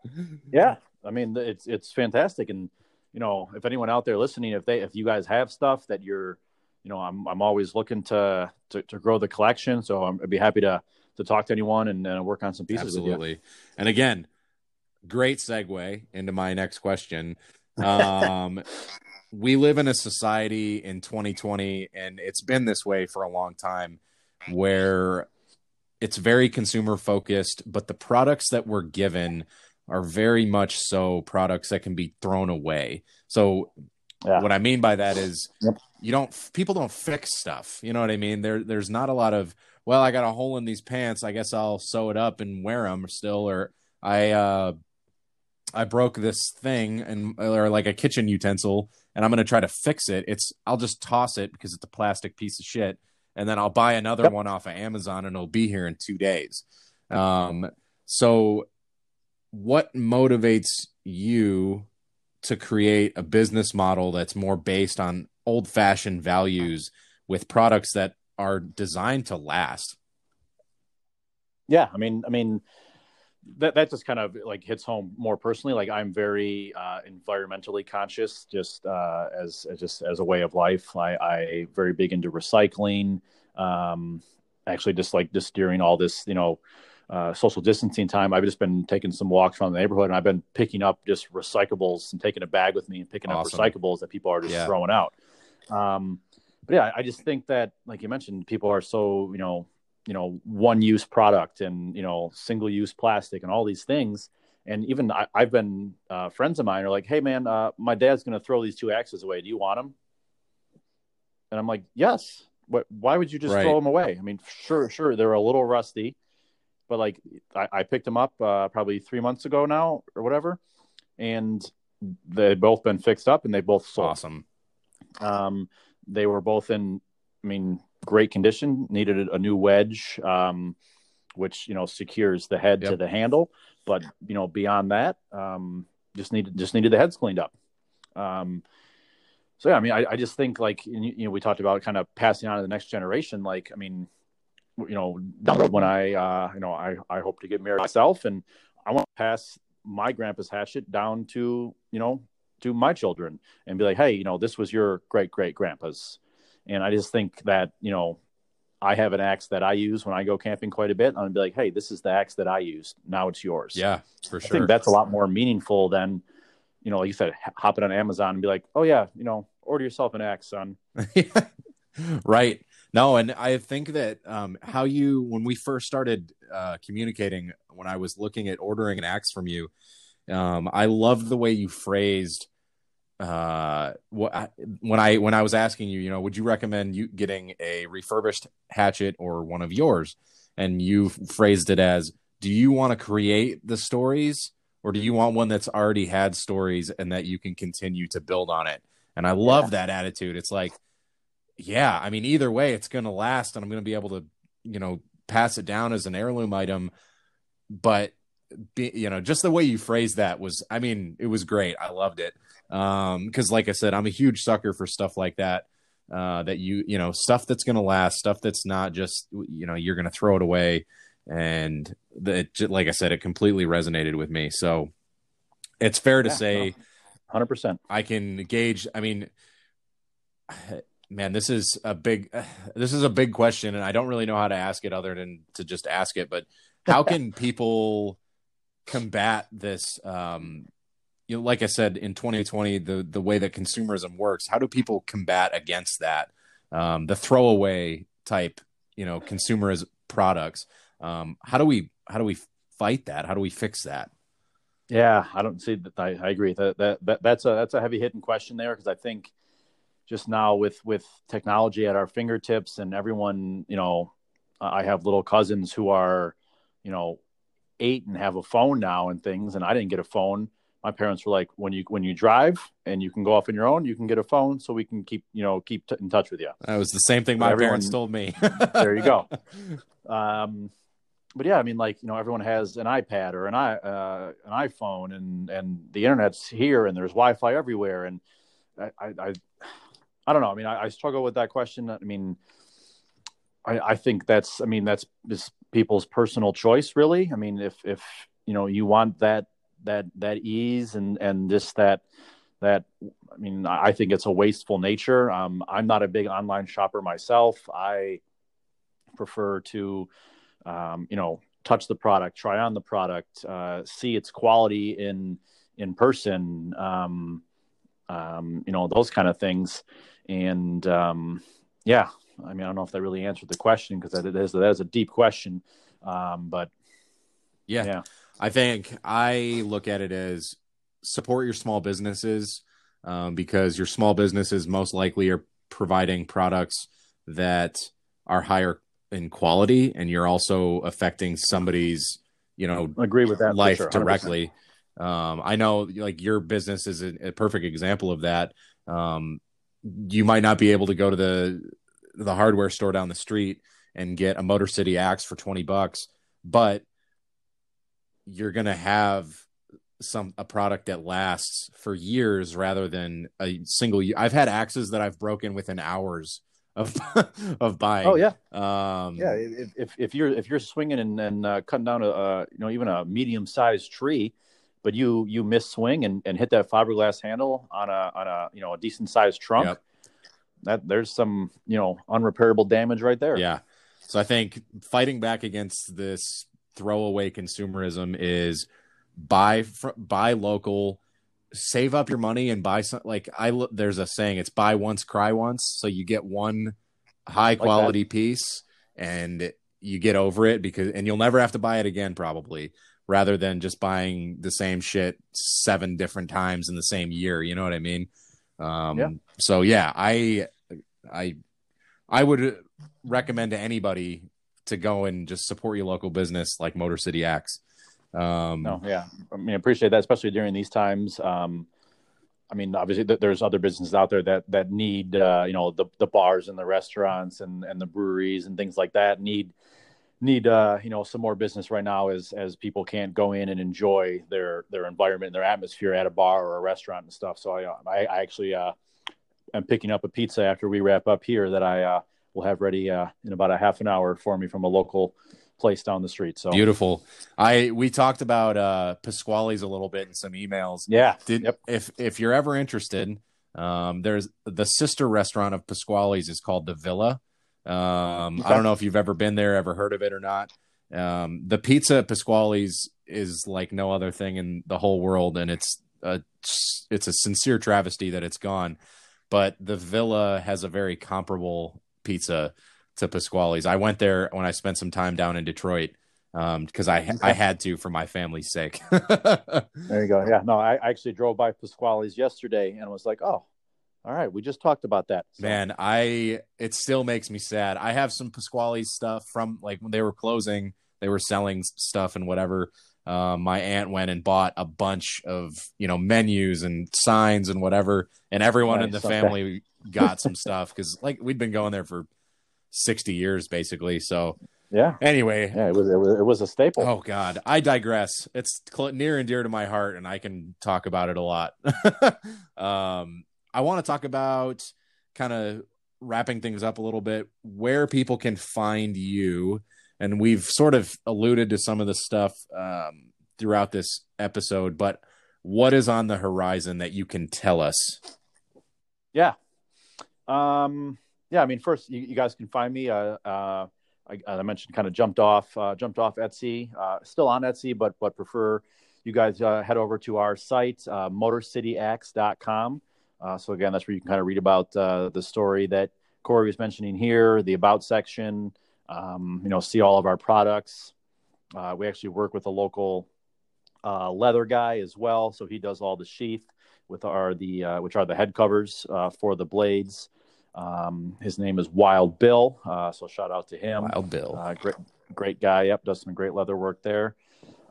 yeah, I mean, it's it's fantastic, and you know, if anyone out there listening, if they if you guys have stuff that you're, you know, I'm I'm always looking to to, to grow the collection, so i would be happy to to talk to anyone and uh, work on some pieces. Absolutely, and again, great segue into my next question. Um, we live in a society in 2020 and it's been this way for a long time where it's very consumer focused but the products that we're given are very much so products that can be thrown away so yeah. what i mean by that is yep. you don't people don't fix stuff you know what i mean there there's not a lot of well i got a hole in these pants i guess i'll sew it up and wear them still or i uh I broke this thing and or like a kitchen utensil and I'm going to try to fix it. It's I'll just toss it because it's a plastic piece of shit and then I'll buy another yep. one off of Amazon and it'll be here in 2 days. Um so what motivates you to create a business model that's more based on old-fashioned values with products that are designed to last? Yeah, I mean I mean that that just kind of like hits home more personally. Like I'm very uh, environmentally conscious, just uh, as, as, just as a way of life. I, I very big into recycling. Um, actually, just like just during all this, you know, uh, social distancing time, I've just been taking some walks around the neighborhood, and I've been picking up just recyclables and taking a bag with me and picking awesome. up recyclables that people are just yeah. throwing out. Um, but yeah, I just think that, like you mentioned, people are so you know you know one use product and you know single use plastic and all these things. And even I, have been uh, friends of mine are like hey man uh, my dad's going to throw these two axes away. Do you want them and i'm like yes. What, why would you just right. throw them away? I mean sure sure they're a little rusty but like i, I picked them up uh, probably three months ago now or whatever and they've both been fixed up and they both sold. Awesome. Um, they were both in i mean great condition. Needed a new wedge, um, which you know secures the head yep. to the handle. But you know beyond that, um, just needed just needed the heads cleaned up. Um, so yeah, I mean, I, I just think like you know we talked about kind of passing on to the next generation. Like, I mean, you know, down the road when I uh, you know I I hope to get married myself, and I want to pass my grandpa's hatchet down to you know to my children and be like, hey, you know, this was your great great grandpa's and I just think that, you know, I have an axe that I use when I go camping quite a bit. I'm be like, hey, this is the axe that I use. Now it's yours. Yeah, for I sure. I think that's a lot more meaningful than, you know, like you said, hopping on Amazon and be like, oh yeah, you know, order yourself an axe, son. right. No, and I think that um, how you when we first started uh, communicating, when I was looking at ordering an axe from you, um, I loved the way you phrased uh what when i when i was asking you you know would you recommend you getting a refurbished hatchet or one of yours? And you phrased it as do you want to create the stories or do you want one that's already had stories and that you can continue to build on it? And i love yeah. that attitude. It's like yeah i mean either way it's going to last and i'm going to be able to you know pass it down as an heirloom item. But be, you know just the way you phrased that was i mean it was great. I loved it um because like i said i'm a huge sucker for stuff like that uh that you you know stuff that's gonna last stuff that's not just you know you're gonna throw it away. And that like i said it completely resonated with me. So it's fair to yeah, say 100% i can gauge i mean man this is a big this is a big question and i don't really know how to ask it other than to just ask it but how can people combat this um you know, like I said, in 2020, the the way that consumerism works, how do people combat against that? Um, the throwaway type, you know, consumerism products. Um, how do we how do we fight that? How do we fix that? Yeah, I don't see that. I, I agree that, that that that's a that's a heavy hitting question there because I think just now with with technology at our fingertips and everyone, you know, I have little cousins who are, you know, eight and have a phone now and things, and I didn't get a phone my parents were like, when you when you drive and you can go off on your own, you can get a phone so we can keep you know keep t- in touch with you. That was the same thing my everyone, parents told me. there you go. Um, but yeah, I mean, like you know, everyone has an iPad or an i uh, an iPhone, and and the internet's here, and there's Wi-Fi everywhere, and I I, I don't know. I mean, I, I struggle with that question. I mean, I, I think that's I mean that's just people's personal choice, really. I mean, if if you know you want that that that ease and and just that that I mean I think it's a wasteful nature. Um, I'm not a big online shopper myself. I prefer to um, you know touch the product, try on the product, uh, see its quality in in person. Um, um, you know, those kind of things. And um, yeah, I mean, I don't know if that really answered the question because that is that is a deep question. Um, but yeah. yeah, I think I look at it as support your small businesses um, because your small businesses most likely are providing products that are higher in quality, and you're also affecting somebody's you know agree with that life sure, directly. Um, I know like your business is a, a perfect example of that. Um, you might not be able to go to the the hardware store down the street and get a Motor City axe for 20 bucks, but you're going to have some a product that lasts for years rather than a single year. I've had axes that I've broken within hours of of buying. Oh yeah, um, yeah. If, if, if you're if you're swinging and, and uh, cutting down a, a you know even a medium sized tree, but you you miss swing and, and hit that fiberglass handle on a on a you know a decent sized trunk, yep. that there's some you know unrepairable damage right there. Yeah. So I think fighting back against this throwaway consumerism is buy fr- buy local save up your money and buy some like i there's a saying it's buy once cry once. So you get one high quality piece and you get over it because and you'll never have to buy it again probably rather than just buying the same shit seven different times in the same year. You know what i mean? Um yeah. so yeah i i i would recommend to anybody to go and just support your local business like motor city axe um, no, yeah, I mean, I appreciate that, especially during these times. Um, I mean, obviously, th- there's other businesses out there that that need, uh, you know, the the bars and the restaurants and and the breweries and things like that need need uh you know some more business right now as as people can't go in and enjoy their their environment their atmosphere at a bar or a restaurant and stuff. So i i, I actually uh am picking up a pizza after we wrap up here that i uh will have ready uh in about a half an hour for me from a local place down the street. So beautiful. I we talked about uh Pasquale's a little bit in some emails. Yeah. Did, yep. If if you're ever interested, um, there's the sister restaurant of Pasquale's is called the Villa. Um, okay. I don't know if you've ever been there, ever heard of it or not. Um, the pizza at Pasquale's is like no other thing in the whole world, and it's a it's a sincere travesty that it's gone. But the Villa has a very comparable pizza to Pasquale's. I went there when I spent some time down in Detroit because um, I okay. I had to for my family's sake. there you go. Yeah, no, I actually drove by Pasquale's yesterday and was like, oh, all right, we just talked about that. So. Man, I it still makes me sad. I have some Pasquale's stuff from like when they were closing, they were selling stuff and whatever. Um, my aunt went and bought a bunch of you know menus and signs and whatever, and everyone nice. in the family got some stuff because like we'd been going there for 60 years basically. So yeah. Anyway, yeah, it was, it was it was a staple. Oh God, I digress. It's near and dear to my heart, and I can talk about it a lot. um, I want to talk about kind of wrapping things up a little bit, where people can find you, and we've sort of alluded to some of the stuff um, throughout this episode, but what is on the horizon that you can tell us? Yeah. Um yeah, I mean, first you, you guys can find me. Uh, uh, I, I, mentioned kind of jumped off, uh, jumped off Etsy. Uh, still on Etsy, but but prefer you guys uh, head over to our site, uh, MotorCityAxe.com. Uh, so again, that's where you can kind of read about the story that Corey was mentioning here, the about section. Um, you know, see all of our products. We actually work with a local leather guy as well, so he does all the sheath with our the which are the head covers for the blades. Um, his name is Wild Bill, uh, so shout out to him. Wild Bill, uh, great, great guy. Yep, does some great leather work there.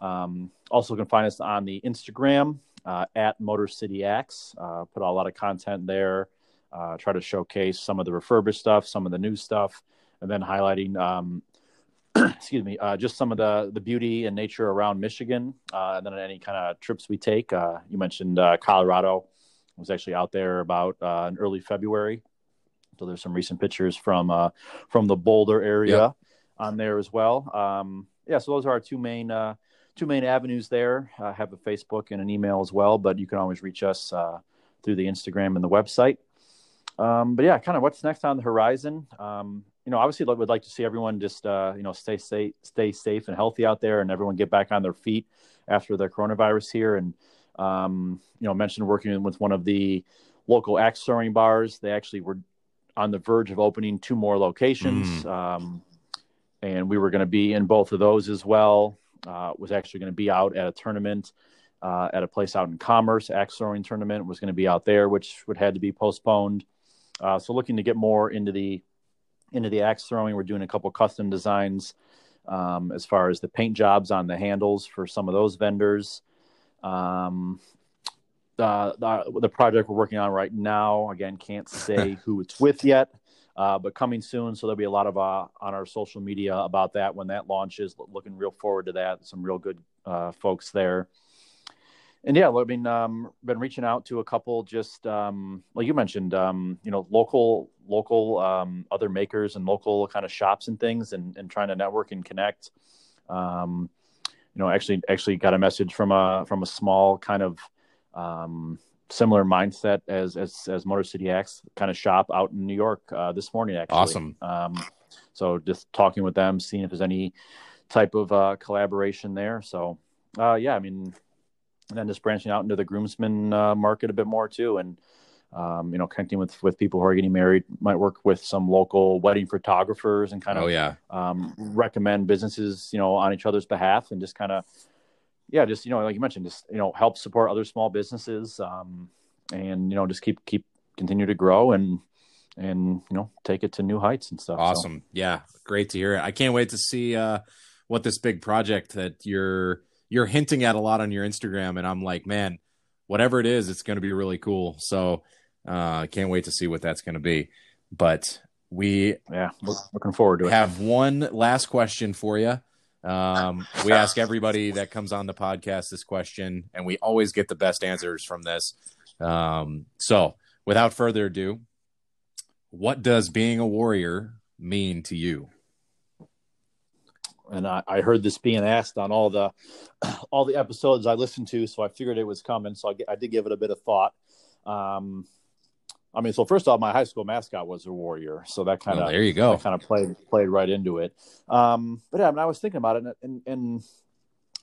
Um, also, can find us on the Instagram uh, at Motor City Axe. Uh, put a lot of content there. Uh, try to showcase some of the refurbished stuff, some of the new stuff, and then highlighting, um, excuse me, uh, just some of the the beauty and nature around Michigan, Uh and then any kind of trips we take. Uh you mentioned Colorado. I was actually out there about in early February so there's some recent pictures from uh, from the Boulder area on there as well. Um, yeah, so those are our two main uh, two main avenues there. I have a Facebook and an email as well, but you can always reach us uh, through the Instagram and the website. Um, but yeah, kind of what's next on the horizon. Um, you know, obviously, like would like to see everyone just uh, you know stay safe, stay safe and healthy out there, and everyone get back on their feet after the coronavirus here. And um, you know, mentioned working with one of the local axe throwing bars. They actually were on the verge of opening two more locations, um, and we were going to be in both of those as well. Uh, was actually going to be out at a tournament uh, at a place out in Commerce. Axe throwing tournament was going to be out there, which would had to be postponed. Uh, so looking to get more into the into the axe throwing, we're doing a couple custom designs um, as far as the paint jobs on the handles for some of those vendors. Um, uh, the, the project we're working on right now, again, can't say who it's with yet, uh, but coming soon. So there'll be a lot of uh, on our social media about that when that launches. Looking real forward to that. Some real good uh, folks there and yeah, I mean, um, been reaching out to a couple, just um, like you mentioned, um, you know, local, local um, other makers and local kind of shops and things, and, and trying to network and connect. Um, you know, actually, actually got a message from a from a small kind of um, similar mindset as as as Motor City Axe kind of shop out in New York uh, this morning. Actually, awesome. Um, so just talking with them, seeing if there's any type of uh, collaboration there. So uh, yeah, I mean and then just branching out into the groomsmen uh, market a bit more too, and um, you know, connecting with with people who are getting married. Might work with some local wedding photographers and kind of oh yeah um, recommend businesses you know on each other's behalf and just kind of yeah, just you know, like you mentioned, just you know, help support other small businesses, um, and you know, just keep keep continue to grow and and you know, take it to new heights and stuff. Awesome, so. yeah, great to hear it. I can't wait to see uh, what this big project that you're you're hinting at a lot on your Instagram, and I'm like, man, whatever it is, it's going to be really cool. So I uh, can't wait to see what that's going to be. But we yeah, looking forward to it. Have one last question for you. Um, we ask everybody that comes on the podcast this question, and we always get the best answers from this. Um, so, without further ado, what does being a warrior mean to you? and I, I, heard this being asked on all the all the episodes I listened to, so I figured it was coming. So I, I did give it a bit of thought. Um, I mean, so first off, my high school mascot was a warrior, so that kind of oh, there you go, kind of played played right into it. Um, but yeah, I mean, I was thinking about it, and, and, and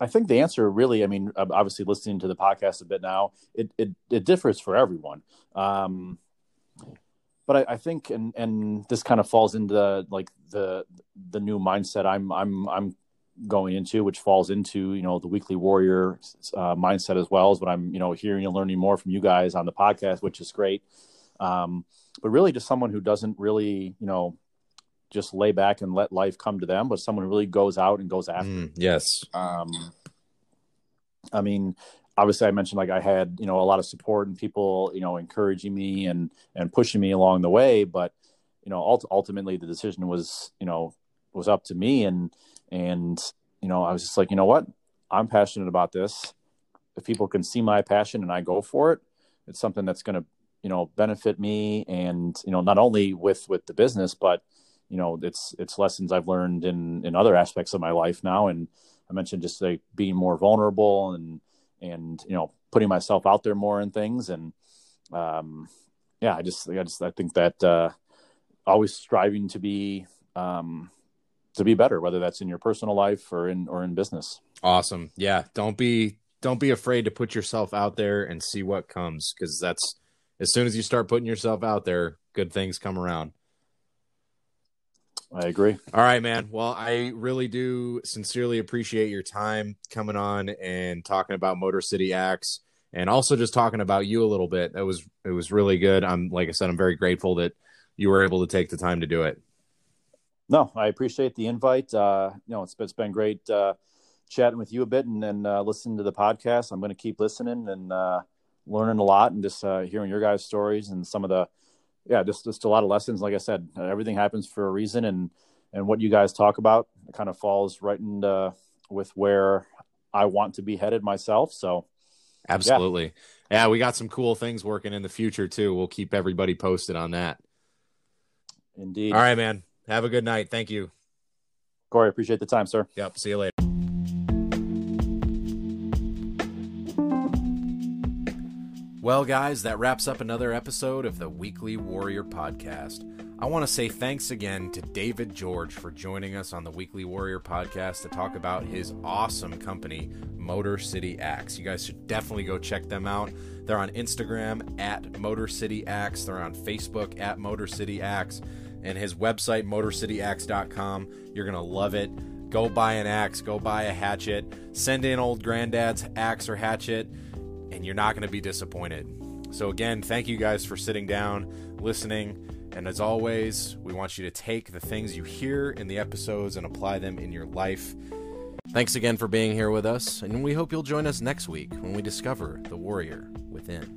I think the answer really, I mean, obviously listening to the podcast a bit now, it it, it differs for everyone. Um, but I, I, think and and this kind of falls into like the the new mindset I'm I'm I'm going into, which falls into you know the weekly warrior uh, mindset as well as what I'm you know hearing and learning more from you guys on the podcast, which is great. Um, but really, just someone who doesn't really you know just lay back and let life come to them, but someone who really goes out and goes after. Mm, yes. Um, I mean, obviously I mentioned like I had, you know, a lot of support and people, you know, encouraging me and, and pushing me along the way. But, you know, ult- ultimately the decision was, you know, was up to me. And, and, you know, I was just like, you know what, I'm passionate about this. If people can see my passion and I go for it, it's something that's going to, you know, benefit me. And, you know, not only with, with the business, but, you know, it's, it's lessons I've learned in, in other aspects of my life now. And I mentioned just like being more vulnerable and, and you know putting myself out there more and things and um yeah i just i just i think that uh always striving to be um to be better whether that's in your personal life or in or in business awesome yeah don't be don't be afraid to put yourself out there and see what comes because that's as soon as you start putting yourself out there good things come around I agree. All right, man. Well, I really do sincerely appreciate your time coming on and talking about Motor City Axe and also just talking about you a little bit. That was it was really good. I'm like I said, I'm very grateful that you were able to take the time to do it. No, I appreciate the invite. Uh, you know, it's, it's been great uh, chatting with you a bit and then uh, listening to the podcast. I'm going to keep listening and uh, learning a lot and just uh, hearing your guys' stories and some of the yeah, just just a lot of lessons. Like I said, everything happens for a reason, and and what you guys talk about kind of falls right into with where I want to be headed myself. So, absolutely, yeah. yeah, we got some cool things working in the future too. We'll keep everybody posted on that. Indeed. All right, man. Have a good night. Thank you, Corey. Appreciate the time, sir. Yep. See you later. Well, guys, that wraps up another episode of the Weekly Warrior Podcast. I want to say thanks again to David George for joining us on the Weekly Warrior podcast to talk about his awesome company, Motor City Axe. You guys should definitely go check them out. They're on Instagram at Motor City Axe. They're on Facebook at Motor City Axe. And his website, motorcityaxe.com. You're going to love it. Go buy an axe, go buy a hatchet, send in old granddad's axe or hatchet, and you're not going to be disappointed. So, again, thank you guys for sitting down, listening and as always, we want you to take the things you hear in the episodes and apply them in your life. Thanks again for being here with us, and we hope you'll join us next week when we discover the warrior within.